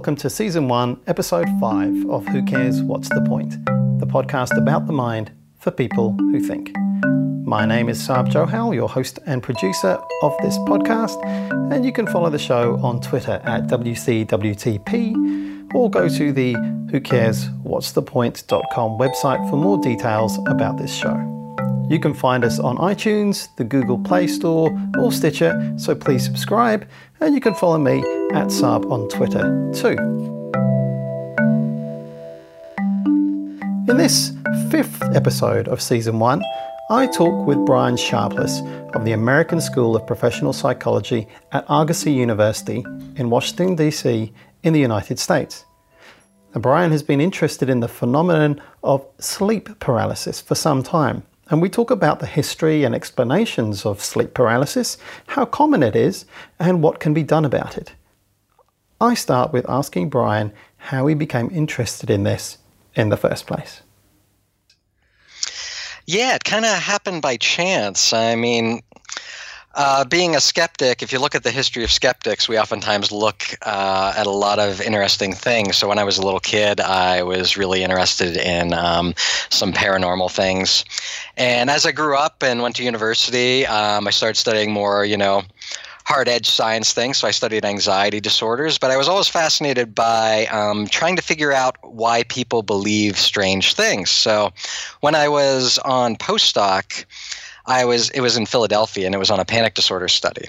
welcome to Season 1, Episode 5 of Who Cares What's the Point? The podcast about the mind for people who think. My name is Saab Johal, your host and producer of this podcast, and you can follow the show on Twitter at WCWTP or go to the Who Cares What's the Point.com website for more details about this show. You can find us on iTunes, the Google Play Store, or Stitcher, so please subscribe, and you can follow me at Saab on Twitter too. In this fifth episode of Season 1, I talk with Brian Sharpless of the American School of Professional Psychology at Argosy University in Washington, D.C., in the United States. Now, Brian has been interested in the phenomenon of sleep paralysis for some time and we talk about the history and explanations of sleep paralysis, how common it is, and what can be done about it. I start with asking Brian how he became interested in this in the first place. Yeah, it kind of happened by chance. I mean, uh, being a skeptic, if you look at the history of skeptics, we oftentimes look uh, at a lot of interesting things. So when I was a little kid, I was really interested in um, some paranormal things. And as I grew up and went to university, um, I started studying more, you know, hard edge science things. So I studied anxiety disorders, but I was always fascinated by um, trying to figure out why people believe strange things. So when I was on postdoc, I was it was in Philadelphia and it was on a panic disorder study.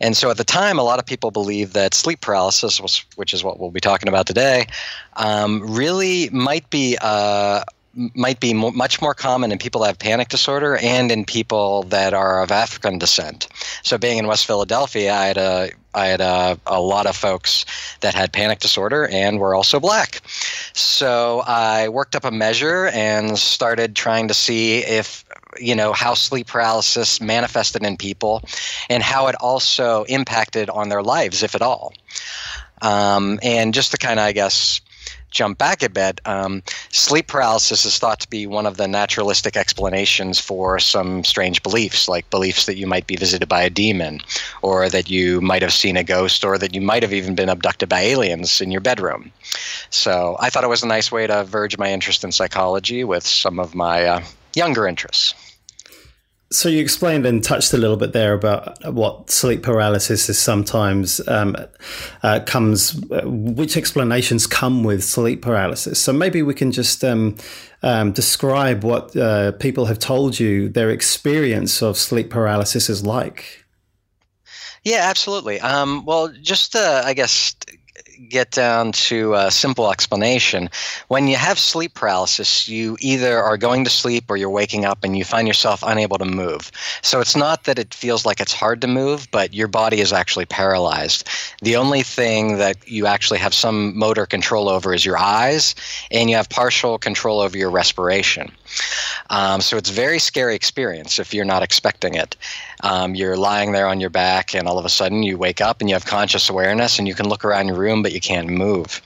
And so at the time, a lot of people believed that sleep paralysis, was, which is what we'll be talking about today, um, really might be uh, might be much more common in people that have panic disorder and in people that are of African descent. So being in West Philadelphia, I had a I had a, a lot of folks that had panic disorder and were also black. So I worked up a measure and started trying to see if you know how sleep paralysis manifested in people and how it also impacted on their lives if at all. Um, and just to kind of i guess jump back a bit um, sleep paralysis is thought to be one of the naturalistic explanations for some strange beliefs like beliefs that you might be visited by a demon or that you might have seen a ghost or that you might have even been abducted by aliens in your bedroom. So i thought it was a nice way to verge my interest in psychology with some of my uh, younger interests. So you explained and touched a little bit there about what sleep paralysis is sometimes um, uh, comes, uh, which explanations come with sleep paralysis. So maybe we can just um, um, describe what uh, people have told you their experience of sleep paralysis is like. Yeah, absolutely. Um, well, just uh, I guess get down to a simple explanation. When you have sleep paralysis, you either are going to sleep or you're waking up and you find yourself unable to move. So it's not that it feels like it's hard to move, but your body is actually paralyzed. The only thing that you actually have some motor control over is your eyes, and you have partial control over your respiration. Um, so it's a very scary experience if you're not expecting it. Um, you're lying there on your back, and all of a sudden you wake up and you have conscious awareness, and you can look around your room, but you can't move.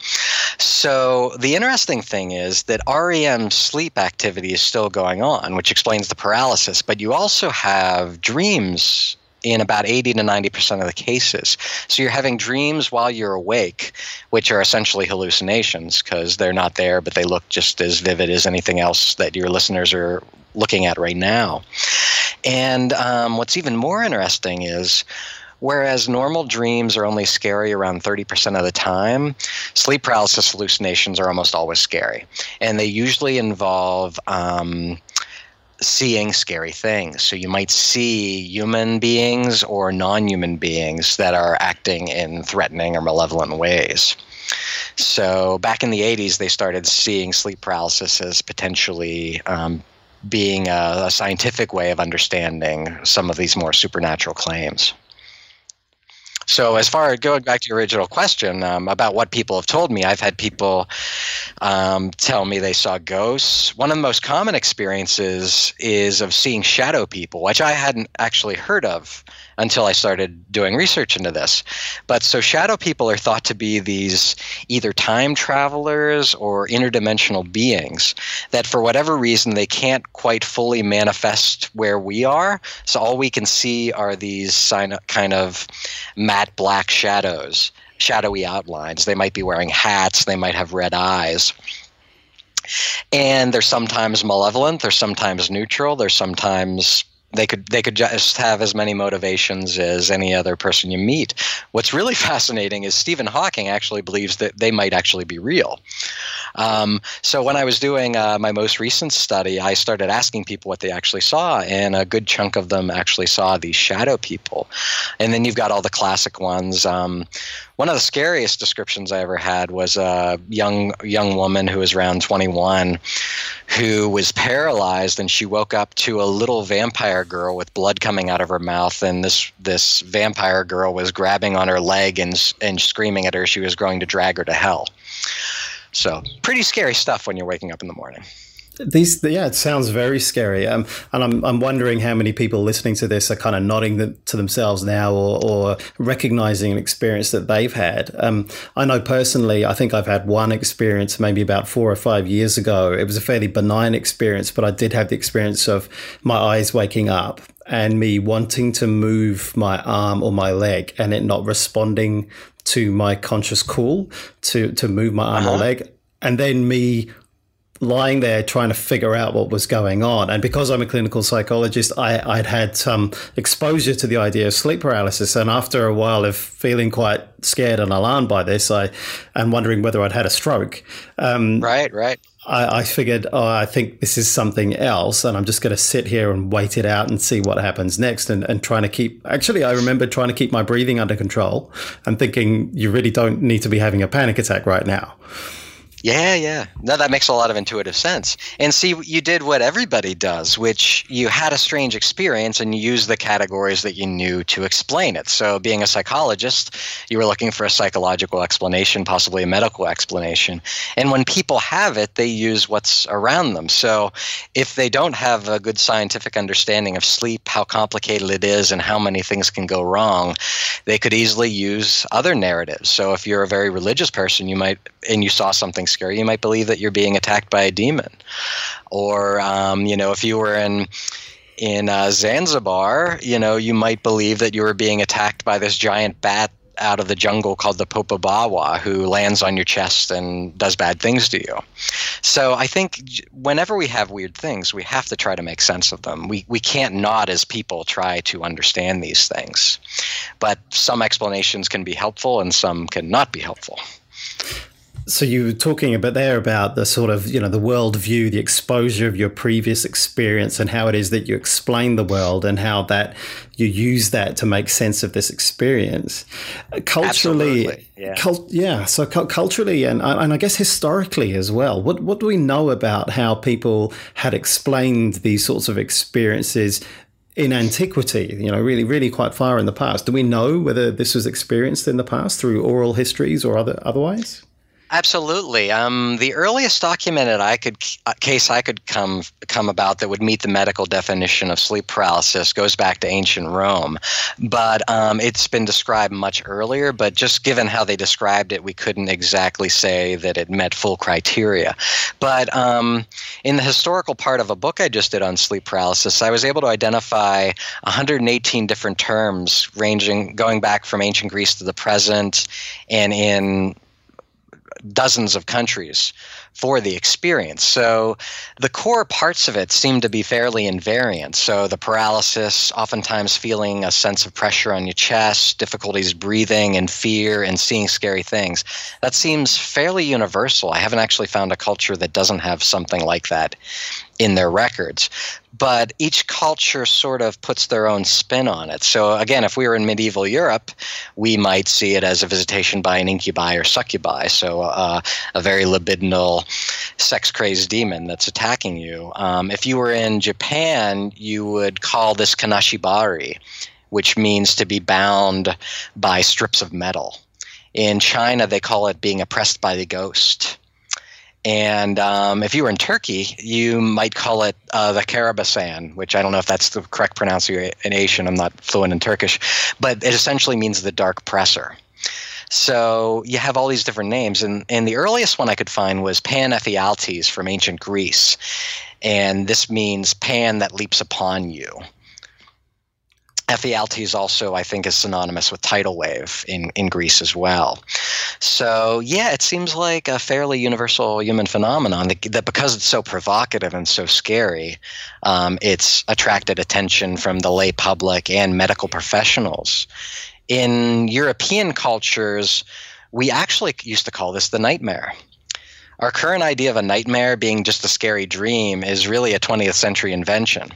So the interesting thing is that REM sleep activity is still going on, which explains the paralysis, but you also have dreams in about 80 to 90% of the cases. So you're having dreams while you're awake, which are essentially hallucinations because they're not there, but they look just as vivid as anything else that your listeners are looking at right now. And um, what's even more interesting is Whereas normal dreams are only scary around 30% of the time, sleep paralysis hallucinations are almost always scary. And they usually involve um, seeing scary things. So you might see human beings or non human beings that are acting in threatening or malevolent ways. So back in the 80s, they started seeing sleep paralysis as potentially um, being a, a scientific way of understanding some of these more supernatural claims. So, as far as going back to your original question um, about what people have told me, I've had people um, tell me they saw ghosts. One of the most common experiences is of seeing shadow people, which I hadn't actually heard of until I started doing research into this. But so shadow people are thought to be these either time travelers or interdimensional beings that for whatever reason they can't quite fully manifest where we are. So all we can see are these kind of matte black shadows shadowy outlines. They might be wearing hats, they might have red eyes. And they're sometimes malevolent, they're sometimes neutral, they're sometimes they could they could just have as many motivations as any other person you meet. What's really fascinating is Stephen Hawking actually believes that they might actually be real. Um, so when I was doing uh, my most recent study, I started asking people what they actually saw, and a good chunk of them actually saw these shadow people. And then you've got all the classic ones. Um, one of the scariest descriptions I ever had was a young young woman who was around 21 who was paralyzed and she woke up to a little vampire girl with blood coming out of her mouth and this this vampire girl was grabbing on her leg and and screaming at her she was going to drag her to hell. So, pretty scary stuff when you're waking up in the morning. These, yeah, it sounds very scary. Um, and I'm, I'm wondering how many people listening to this are kind of nodding the, to themselves now or, or, recognizing an experience that they've had. Um, I know personally, I think I've had one experience maybe about four or five years ago. It was a fairly benign experience, but I did have the experience of my eyes waking up and me wanting to move my arm or my leg and it not responding to my conscious call to, to move my arm uh-huh. or leg. And then me lying there trying to figure out what was going on. And because I'm a clinical psychologist, I, would had some exposure to the idea of sleep paralysis. And after a while of feeling quite scared and alarmed by this, I and wondering whether I'd had a stroke. Um, right, right. I, I figured, oh, I think this is something else, and I'm just going to sit here and wait it out and see what happens next, and, and trying to keep. Actually, I remember trying to keep my breathing under control and thinking, you really don't need to be having a panic attack right now. Yeah, yeah. No, that makes a lot of intuitive sense. And see, you did what everybody does, which you had a strange experience and you used the categories that you knew to explain it. So, being a psychologist, you were looking for a psychological explanation, possibly a medical explanation. And when people have it, they use what's around them. So, if they don't have a good scientific understanding of sleep, how complicated it is, and how many things can go wrong, they could easily use other narratives. So, if you're a very religious person, you might, and you saw something you might believe that you're being attacked by a demon. Or, um, you know, if you were in in uh, Zanzibar, you know, you might believe that you were being attacked by this giant bat out of the jungle called the Popobawa who lands on your chest and does bad things to you. So I think whenever we have weird things, we have to try to make sense of them. We, we can't not, as people, try to understand these things. But some explanations can be helpful and some can not be helpful. So you were talking about there about the sort of you know the world view, the exposure of your previous experience, and how it is that you explain the world, and how that you use that to make sense of this experience. Uh, culturally, yeah. Cult, yeah. So cu- culturally, and and I guess historically as well. What what do we know about how people had explained these sorts of experiences in antiquity, you know, really, really quite far in the past. Do we know whether this was experienced in the past through oral histories or other otherwise? Absolutely. Um, the earliest documented I could uh, case I could come come about that would meet the medical definition of sleep paralysis goes back to ancient Rome, but um, it's been described much earlier. But just given how they described it, we couldn't exactly say that it met full criteria. But um, in the historical part of a book I just did on sleep paralysis, I was able to identify 118 different terms ranging going back from ancient Greece to the present, and in dozens of countries for the experience. So the core parts of it seem to be fairly invariant. So the paralysis, oftentimes feeling a sense of pressure on your chest, difficulties breathing, and fear, and seeing scary things. That seems fairly universal. I haven't actually found a culture that doesn't have something like that in their records. But each culture sort of puts their own spin on it. So, again, if we were in medieval Europe, we might see it as a visitation by an incubi or succubi, so uh, a very libidinal, sex crazed demon that's attacking you. Um, if you were in Japan, you would call this kanashibari, which means to be bound by strips of metal. In China, they call it being oppressed by the ghost. And um, if you were in Turkey, you might call it uh, the Karabasan, which I don't know if that's the correct pronunciation. I'm not fluent in Turkish, but it essentially means the dark presser. So you have all these different names, and, and the earliest one I could find was Pan Ephialtes from ancient Greece, and this means pan that leaps upon you. Ephialtes also, I think, is synonymous with tidal wave in, in Greece as well. So, yeah, it seems like a fairly universal human phenomenon that, that because it's so provocative and so scary, um, it's attracted attention from the lay public and medical professionals. In European cultures, we actually used to call this the nightmare. Our current idea of a nightmare being just a scary dream is really a 20th century invention.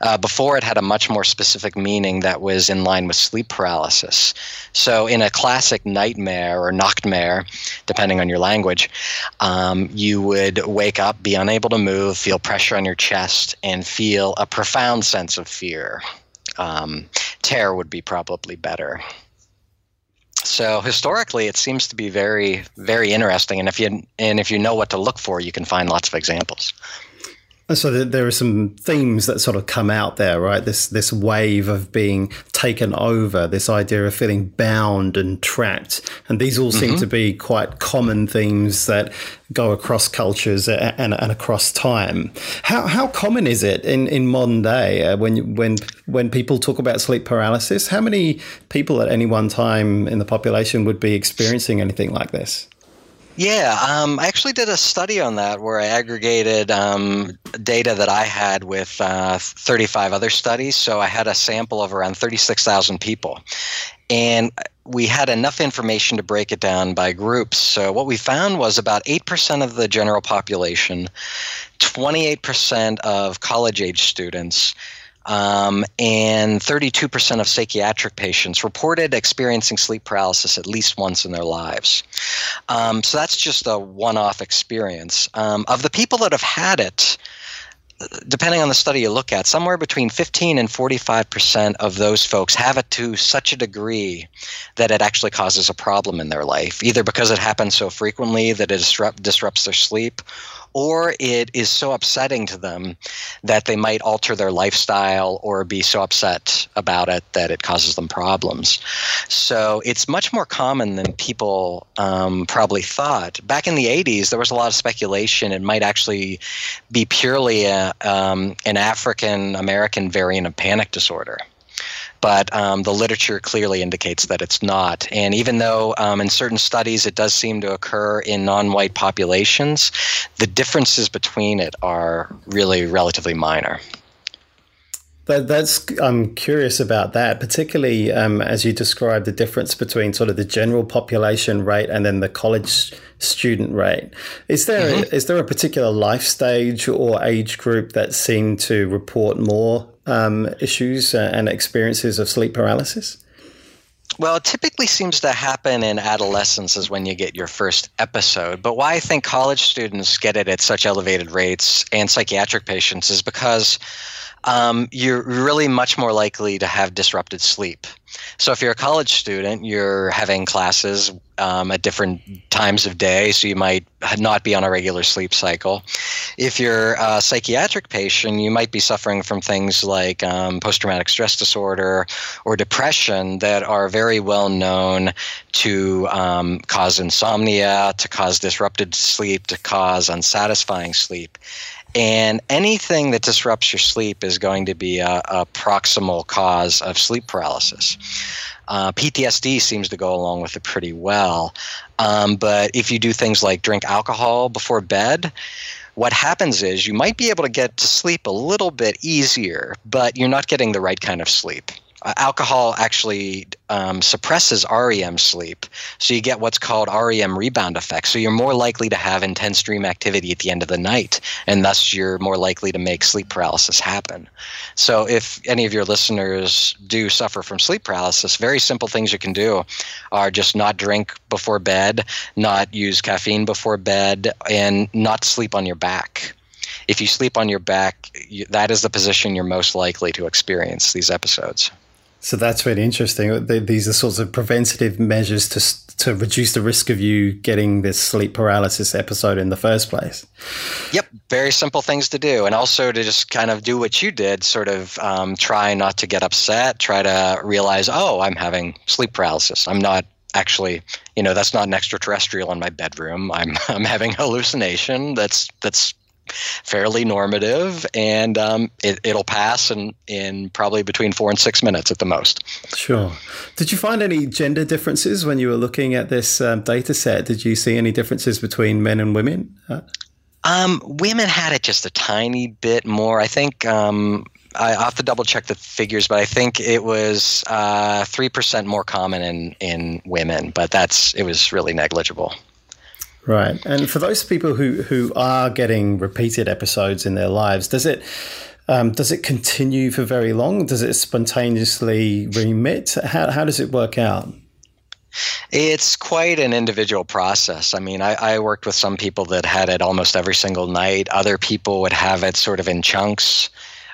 Uh, before, it had a much more specific meaning that was in line with sleep paralysis. So, in a classic nightmare or nachtmare, depending on your language, um, you would wake up, be unable to move, feel pressure on your chest, and feel a profound sense of fear. Um, terror would be probably better. So historically, it seems to be very, very interesting. And if you and if you know what to look for, you can find lots of examples. So there are some themes that sort of come out there, right? This this wave of being taken over, this idea of feeling bound and trapped, and these all seem mm-hmm. to be quite common themes that go across cultures and, and across time. How how common is it in, in modern day uh, when when when people talk about sleep paralysis? How many people at any one time in the population would be experiencing anything like this? Yeah, um, I actually did a study on that where I aggregated um, data that I had with uh, 35 other studies. So I had a sample of around 36,000 people. And we had enough information to break it down by groups. So what we found was about 8% of the general population, 28% of college age students, um, and 32% of psychiatric patients reported experiencing sleep paralysis at least once in their lives. Um, so that's just a one off experience. Um, of the people that have had it, depending on the study you look at, somewhere between 15 and 45 percent of those folks have it to such a degree that it actually causes a problem in their life, either because it happens so frequently that it disrupt, disrupts their sleep, or it is so upsetting to them that they might alter their lifestyle or be so upset about it that it causes them problems. So it's much more common than people um, probably thought. Back in the 80s, there was a lot of speculation it might actually be purely a, um, an African American variant of panic disorder but um, the literature clearly indicates that it's not. And even though um, in certain studies it does seem to occur in non white populations, the differences between it are really relatively minor. That, that's I'm curious about that, particularly um, as you describe the difference between sort of the general population rate and then the college student rate. Is there mm-hmm. is there a particular life stage or age group that seem to report more um, issues and experiences of sleep paralysis? Well, it typically seems to happen in adolescence is when you get your first episode. But why I think college students get it at such elevated rates and psychiatric patients is because um, you're really much more likely to have disrupted sleep. So if you're a college student, you're having classes um, at different times of day, so you might not be on a regular sleep cycle. If you're a psychiatric patient, you might be suffering from things like um, post traumatic stress disorder or depression that are very well known to um, cause insomnia, to cause disrupted sleep, to cause unsatisfying sleep. And anything that disrupts your sleep is going to be a, a proximal cause of sleep paralysis. Uh, PTSD seems to go along with it pretty well. Um, but if you do things like drink alcohol before bed, what happens is you might be able to get to sleep a little bit easier, but you're not getting the right kind of sleep uh, alcohol actually um, suppresses REM sleep. So you get what's called REM rebound effect. So you're more likely to have intense dream activity at the end of the night, and thus you're more likely to make sleep paralysis happen. So if any of your listeners do suffer from sleep paralysis, very simple things you can do are just not drink before bed, not use caffeine before bed, and not sleep on your back if you sleep on your back, that is the position you're most likely to experience these episodes. So that's really interesting. These are sorts of preventative measures to to reduce the risk of you getting this sleep paralysis episode in the first place. Yep, very simple things to do, and also to just kind of do what you did, sort of um, try not to get upset, try to realize, oh, I'm having sleep paralysis. I'm not actually, you know, that's not an extraterrestrial in my bedroom. I'm I'm having hallucination. That's that's fairly normative, and um, it, will pass in, in probably between four and six minutes at the most. Sure. Did you find any gender differences when you were looking at this um, data set? Did you see any differences between men and women? Uh- um, women had it just a tiny bit more. I think um, I have to double check the figures, but I think it was uh, three uh, percent more common in in women, but that's it was really negligible. Right, and for those people who who are getting repeated episodes in their lives, does it? Um, does it continue for very long? Does it spontaneously remit? How, how does it work out? It's quite an individual process. I mean, I, I, worked with some people that had it almost every single night. Other people would have it sort of in chunks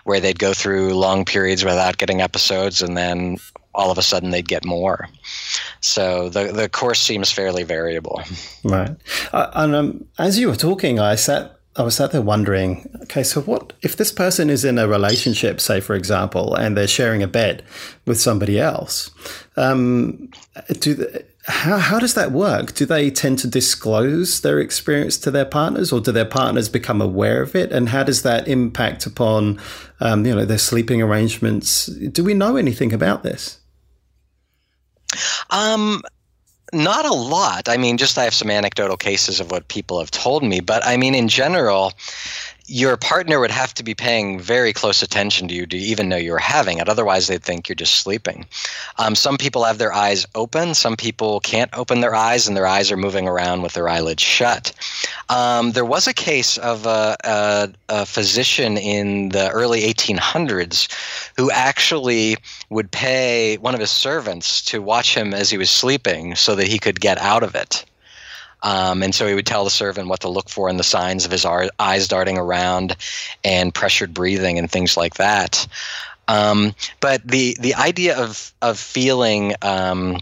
where they'd go through long periods without getting episodes and then all of a sudden they'd get more. So the the course seems fairly variable. Right. Uh, and um, as you were talking, I sat I was sat there wondering, okay, so what if this person is in a relationship, say for example, and they're sharing a bed with somebody else? Um, do they, how, how does that work? Do they tend to disclose their experience to their partners, or do their partners become aware of it? And how does that impact upon, um, you know, their sleeping arrangements? Do we know anything about this? Um, not a lot. I mean, just I have some anecdotal cases of what people have told me, but I mean, in general, your partner would have to be paying very close attention to you to even know you're having it. Otherwise, they'd think you're just sleeping. Um, some people have their eyes open. Some people can't open their eyes, and their eyes are moving around with their eyelids shut. Um, there was a case of a, a, a physician in the early 1800s who actually would pay one of his servants to watch him as he was sleeping so that he could get out of it. Um, and so he would tell the servant what to look for in the signs of his eyes darting around and pressured breathing and things like that. Um, but the the idea of of feeling um,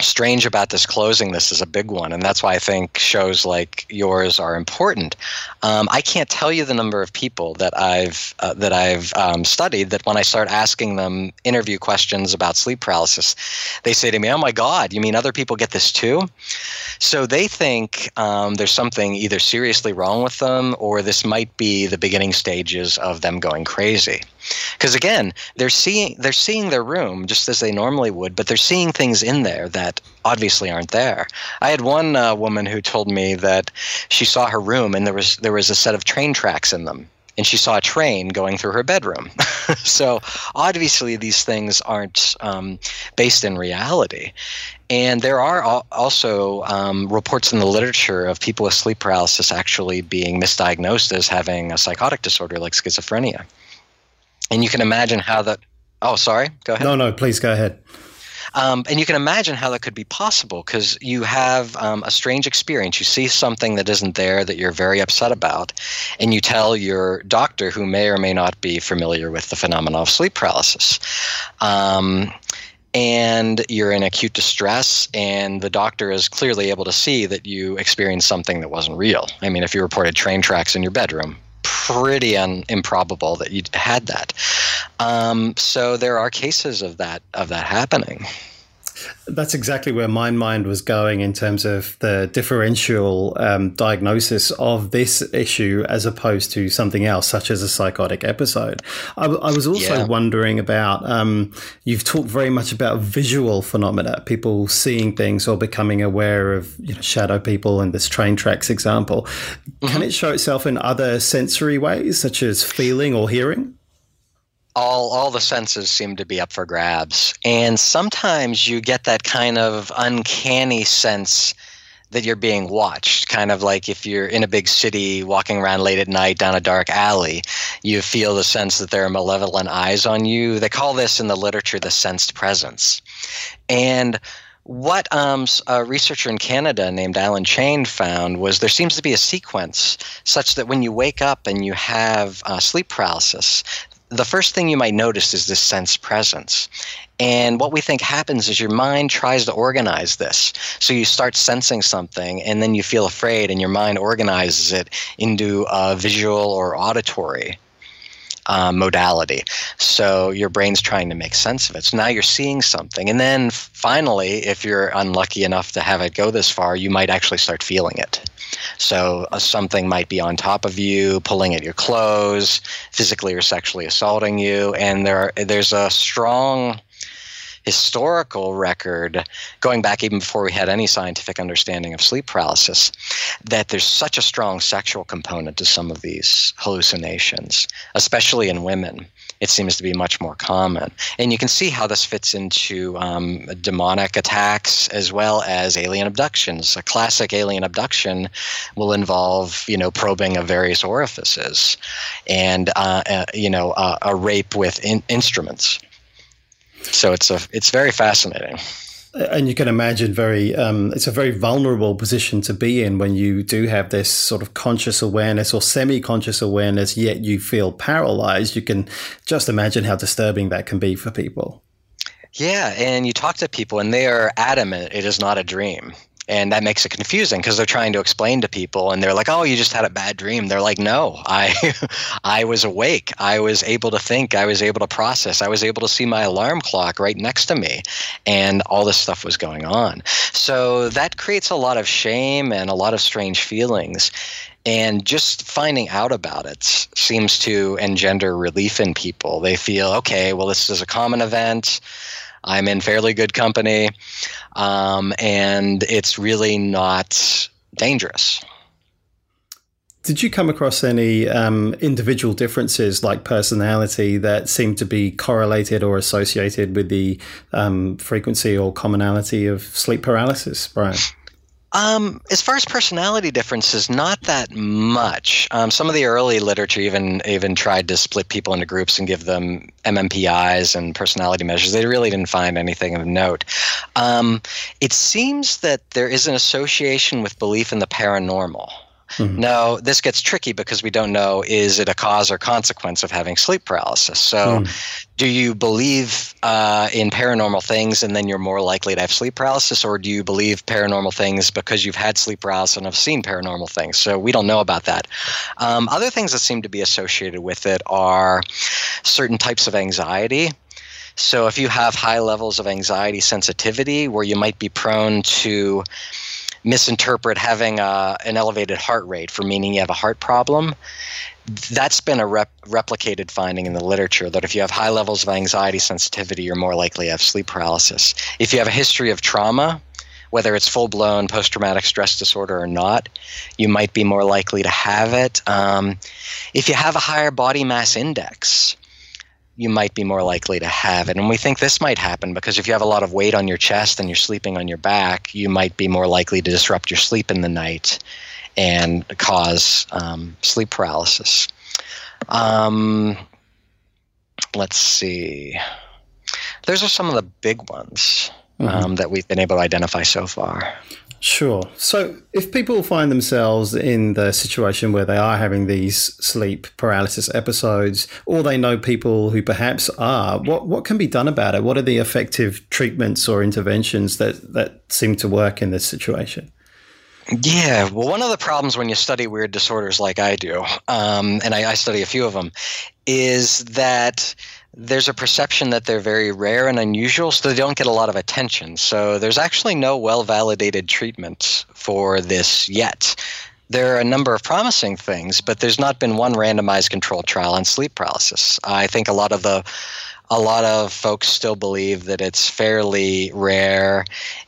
strange about this closing this is a big one, and that's why I think shows like yours are important. Um, I can't tell you the number of people that I've uh, that I've um, studied that when I start asking them interview questions about sleep paralysis, they say to me, "Oh my God, you mean other people get this too?" So they think um, there's something either seriously wrong with them, or this might be the beginning stages of them going crazy. Because again, they're seeing they're seeing their room just as they normally would, but they're seeing things in there that obviously aren't there. I had one uh, woman who told me that she saw her room and there was there was a set of train tracks in them and she saw a train going through her bedroom. so obviously, these things aren't um, based in reality. And there are also um, reports in the literature of people with sleep paralysis actually being misdiagnosed as having a psychotic disorder like schizophrenia. And you can imagine how that. Oh, sorry. Go ahead. No, no, please go ahead. Um, and you can imagine how that could be possible because you have um, a strange experience. You see something that isn't there that you're very upset about, and you tell your doctor, who may or may not be familiar with the phenomenon of sleep paralysis. Um, and you're in acute distress, and the doctor is clearly able to see that you experienced something that wasn't real. I mean, if you reported train tracks in your bedroom, pretty un- improbable that you had that. Um, so there are cases of that of that happening. That's exactly where my mind was going in terms of the differential um, diagnosis of this issue as opposed to something else, such as a psychotic episode. I, I was also yeah. wondering about um, you've talked very much about visual phenomena, people seeing things or becoming aware of you know, shadow people and this train tracks example. Mm-hmm. Can it show itself in other sensory ways, such as feeling or hearing? All all the senses seem to be up for grabs. And sometimes you get that kind of uncanny sense that you're being watched. Kind of like if you're in a big city walking around late at night down a dark alley you feel the sense that there are malevolent eyes on you. They call this in the literature the sensed presence. And what um, a researcher in Canada named Allan Cheyne found was there seems to be a sequence such that when you wake up and you have uh, sleep paralysis, the first thing you might notice is this sense presence. And what we think happens is your mind tries to organize this. So you start sensing something and then you feel afraid, and your mind organizes it into a visual or auditory. Uh, modality. So your brain's trying to make sense of it. So now you're seeing something. And then finally, if you're unlucky enough to have it go this far, you might actually start feeling it. So uh, something might be on top of you, pulling at your clothes, physically or sexually assaulting you, and there there's a strong historical record, going back even before we had any scientific understanding of sleep paralysis, that there's such a strong sexual component to some of these hallucinations, especially in women. It seems to be much more common. And you can see how this fits into um, demonic attacks as well as alien abductions. A classic alien abduction will involve, you know, probing of various orifices and, uh, uh, you know, uh, a rape with in- instruments. So it's a it's very fascinating. And you can imagine very um, it's a very vulnerable position to be in when you do have this sort of conscious awareness or semi-conscious awareness, yet you feel paralyzed. You can just imagine how disturbing that can be for people. Yeah, and you talk to people and they are adamant it is not a dream and that makes it confusing because they're trying to explain to people and they're like oh you just had a bad dream. They're like no i i was awake. I was able to think. I was able to process. I was able to see my alarm clock right next to me. And all this stuff was going on. So that creates a lot of shame and a lot of strange feelings. And just finding out about it seems to engender relief in people. They feel okay well this is a common event I'm in fairly good company, um, and it's really not dangerous. Did you come across any um, individual differences, like personality, that seem to be correlated or associated with the um, frequency or commonality of sleep paralysis, Brian? Um, as far as personality differences, not that much. Um, some of the early literature even even tried to split people into groups and give them MMPIs and personality measures. They really didn't find anything of note. Um, it seems that there is an association with belief in the paranormal. Mm-hmm. Now, this gets tricky because we don't know is it a cause or consequence of having sleep paralysis. So, mm. do you believe uh, in paranormal things and then you're more likely to have sleep paralysis, or do you believe paranormal things because you've had sleep paralysis and have seen paranormal things? So, we don't know about that. Um, other things that seem to be associated with it are certain types of anxiety. So, if you have high levels of anxiety sensitivity, where you might be prone to misinterpret having a, an elevated heart rate for meaning you have a heart problem. That's been a rep- replicated finding in the literature that if you have high levels of anxiety sensitivity, you're more likely to have sleep paralysis. If you have a history of trauma, whether it's full blown post traumatic stress disorder or not, you might be more likely to have it. Um, if you have a higher body mass index, you might be more likely to have it. And we think this might happen because if you have a lot of weight on your chest and you're sleeping on your back, you might be more likely to disrupt your sleep in the night and cause um, sleep paralysis. Um, let's see. Those are some of the big ones mm-hmm. um, that we've been able to identify so far. Sure. So, if people find themselves in the situation where they are having these sleep paralysis episodes, or they know people who perhaps are, what what can be done about it? What are the effective treatments or interventions that that seem to work in this situation? Yeah, well, one of the problems when you study weird disorders like I do, um, and I, I study a few of them, is that there's a perception that they're very rare and unusual, so they don't get a lot of attention. So there's actually no well validated treatment for this yet. There are a number of promising things, but there's not been one randomized controlled trial on sleep paralysis. I think a lot of the a lot of folks still believe that it's fairly rare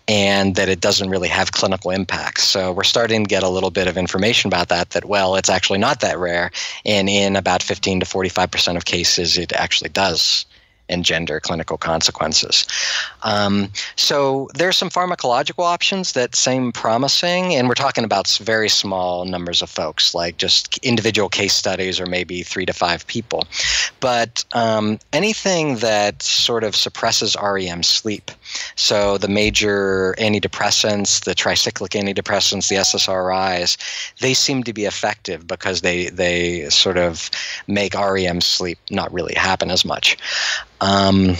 and that it doesn't really have clinical impacts. So we're starting to get a little bit of information about that, that, well, it's actually not that rare. And in about 15 to 45% of cases, it actually does engender clinical consequences. Um, so there are some pharmacological options that seem promising, and we're talking about very small numbers of folks, like just individual case studies or maybe three to five people. But um, anything that sort of suppresses REM sleep, so the major antidepressants, the tricyclic antidepressants, the SSRIs, they seem to be effective because they they sort of make REM sleep not really happen as much. Um,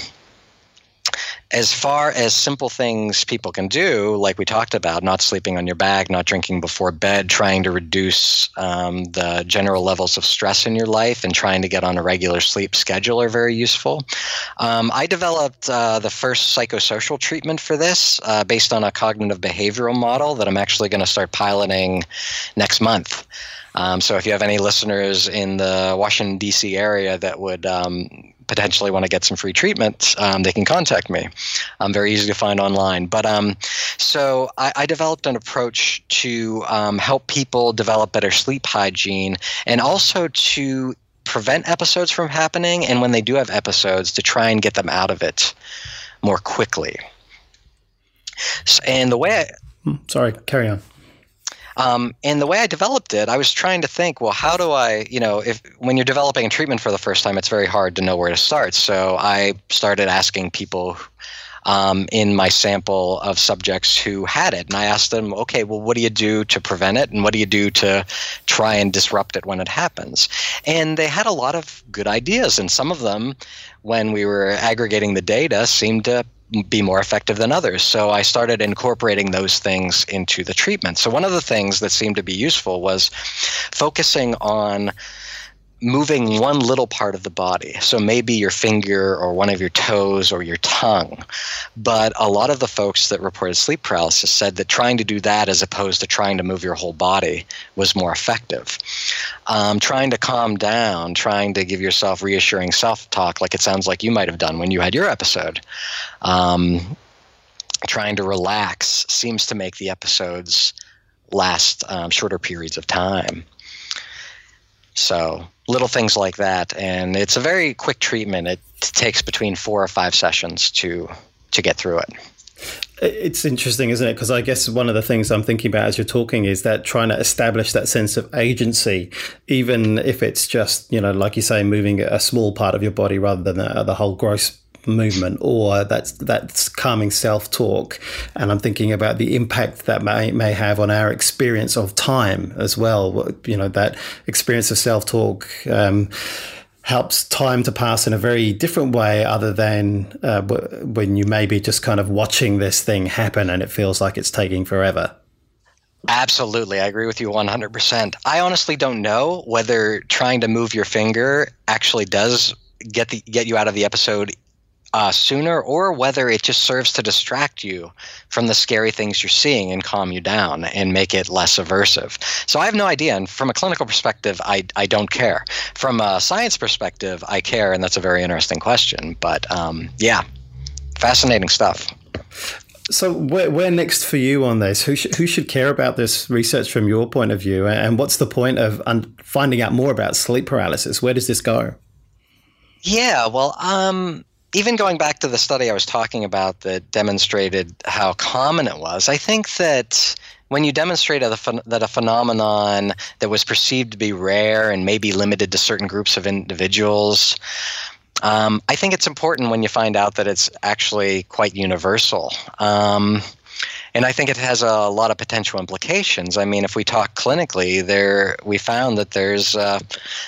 as far as simple things people can do, like we talked about, not sleeping on your back, not drinking before bed, trying to reduce um, the general levels of stress in your life, and trying to get on a regular sleep schedule are very useful. Um, I developed uh, the first psychosocial treatment for this uh, based on a cognitive behavioral model that I'm actually going to start piloting next month. Um, so if you have any listeners in the Washington D.C. area that would um, potentially want to get some free treatment, um, they can contact me. I'm very easy to find online. But um, so I, I, developed an approach to um, help people develop better sleep hygiene and also to prevent episodes from happening. And when they do have episodes, to try and get them out of it more quickly. And the way I, hmm, sorry, carry on. Um, and the way I developed it, I was trying to think, well, how do I, you know, if when you're developing a treatment for the first time, it's very hard to know where to start. So I started asking people um, in my sample of subjects who had it, and I asked them, okay, well, what do you do to prevent it, and what do you do to try and disrupt it when it happens? And they had a lot of good ideas, and some of them, when we were aggregating the data, seemed to be more effective than others. So I started incorporating those things into the treatment. So one of the things that seemed to be useful was focusing on moving one little part of the body. So maybe your finger or one of your toes or your tongue. But a lot of the folks that reported sleep paralysis said that trying to do that as opposed to trying to move your whole body was more effective. Um, trying to calm down, trying to give yourself reassuring self talk, like it sounds like you might have done when you had your episode. Um, trying to relax seems to make the episodes last um, shorter periods of time. So little things like that, and it's a very quick treatment. It takes between four or five sessions to to get through it. It's interesting, isn't it? Because I guess one of the things I'm thinking about as you're talking is that trying to establish that sense of agency, even if it's just, you know, like you say, moving a small part of your body rather than the, the whole gross movement or that's that's calming self-talk and i'm thinking about the impact that may may have on our experience of time as well you know that experience of self-talk um, helps time to pass in a very different way other than uh, when you may be just kind of watching this thing happen and it feels like it's taking forever Absolutely. I agree with you 100%. I honestly don't know whether trying to move your finger actually does get the get you out of the episode uh, sooner or whether it just serves to distract you from the scary things you're seeing and calm you down and make it less aversive. So I have no idea. And from a clinical perspective, I, I don't care. From a science perspective, I care. And that's a very interesting question. But um, yeah, fascinating stuff. So where, where next for you on this? Who, sh- who should care about this research from your point of view? And what's the point of un- finding out more about sleep paralysis? Where does this go? Yeah, well, um, even going back to the study I was talking about that demonstrated how common it was, I think that when you demonstrate that a phenomenon that was perceived to be rare and maybe limited to certain groups of individuals, um, I think it's important when you find out that it's actually quite universal. Um, and I think it has a lot of potential implications. I mean, if we talk clinically, there we found that there's a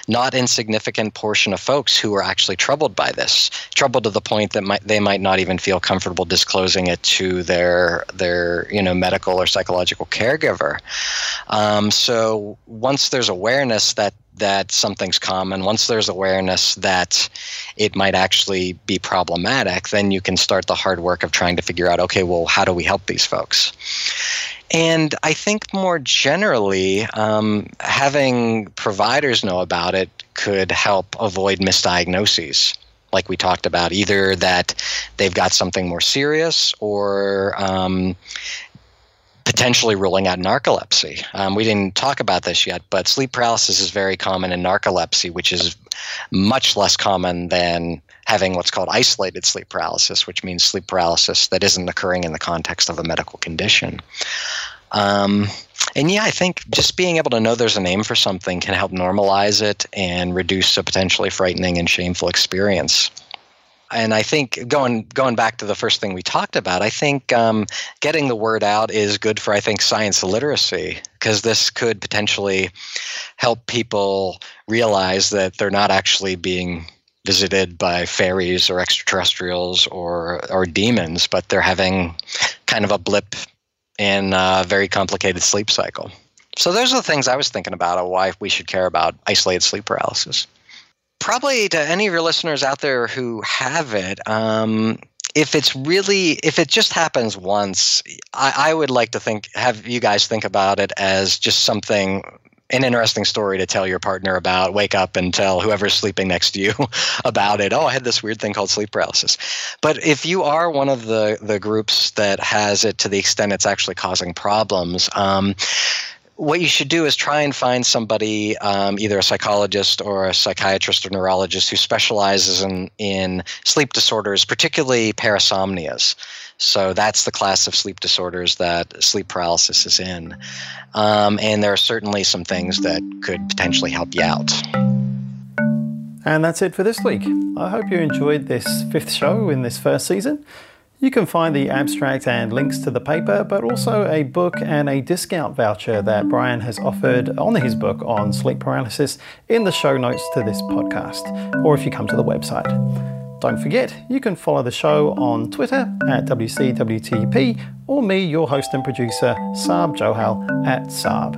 not insignificant portion of folks who are actually troubled by this, troubled to the point that might, they might not even feel comfortable disclosing it to their their you know medical or psychological caregiver. Um, so once there's awareness that that something's common, once there's awareness that it might actually be problematic, then you can start the hard work of trying to figure out okay, well, how do we help these folks? And I think more generally, um, having providers know about it could help avoid misdiagnoses like we talked about, either that they've got something more serious or um, potentially ruling out narcolepsy. Um, we didn't talk about this yet, but sleep paralysis is very common in narcolepsy, which is much less common than having what's called isolated sleep paralysis, which means sleep paralysis that isn't occurring in the context of a medical condition. Um, and yeah, I think just being able to know there's a name for something can help normalize it and reduce a potentially frightening and shameful experience and I think going going back to the first thing we talked about, I think um, getting the word out is good for I think science literacy because this could potentially help people realize that they're not actually being visited by fairies or extraterrestrials or or demons, but they're having kind of a blip in a very complicated sleep cycle. So those are the things I was thinking about why we should care about isolated sleep paralysis. Probably to any of your listeners out there who have it, um, if it's really if it just happens once, I, I would like to think have you guys think about it as just something an interesting story to tell your partner about. Wake up and tell whoever's sleeping next to you about it. Oh, I had this weird thing called sleep paralysis. But if you are one of the the groups that has it to the extent it's actually causing problems, um, what you should do is try and find somebody, um, either a psychologist or a psychiatrist or neurologist, who specializes in, in sleep disorders, particularly parasomnias. So that's the class of sleep disorders that sleep paralysis is in. Um, and there are certainly some things that could potentially help you out. And that's it for this week. I hope you enjoyed this fifth show in this first season. You can find the abstract and links to the paper, but also a book and a discount voucher that Brian has offered on his book on sleep paralysis in the show notes to this podcast, or if you come to the website. Don't forget, you can follow the show on Twitter at WCWTP or me, your host and producer, Sarb Johal at Saab.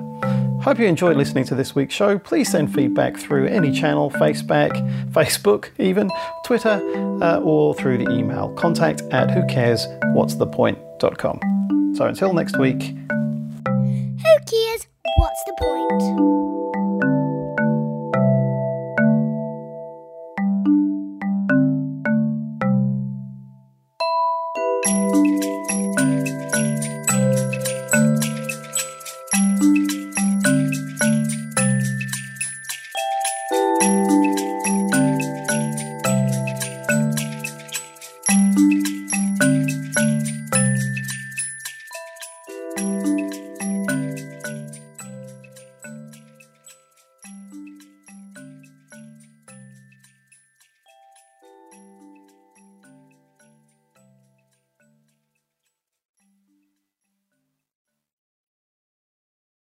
Hope you enjoyed listening to this week's show. Please send feedback through any channel, Facebook, Facebook, even Twitter, uh, or through the email contact at whocareswhatsthepoint.com. So until next week. Who cares? What's the point?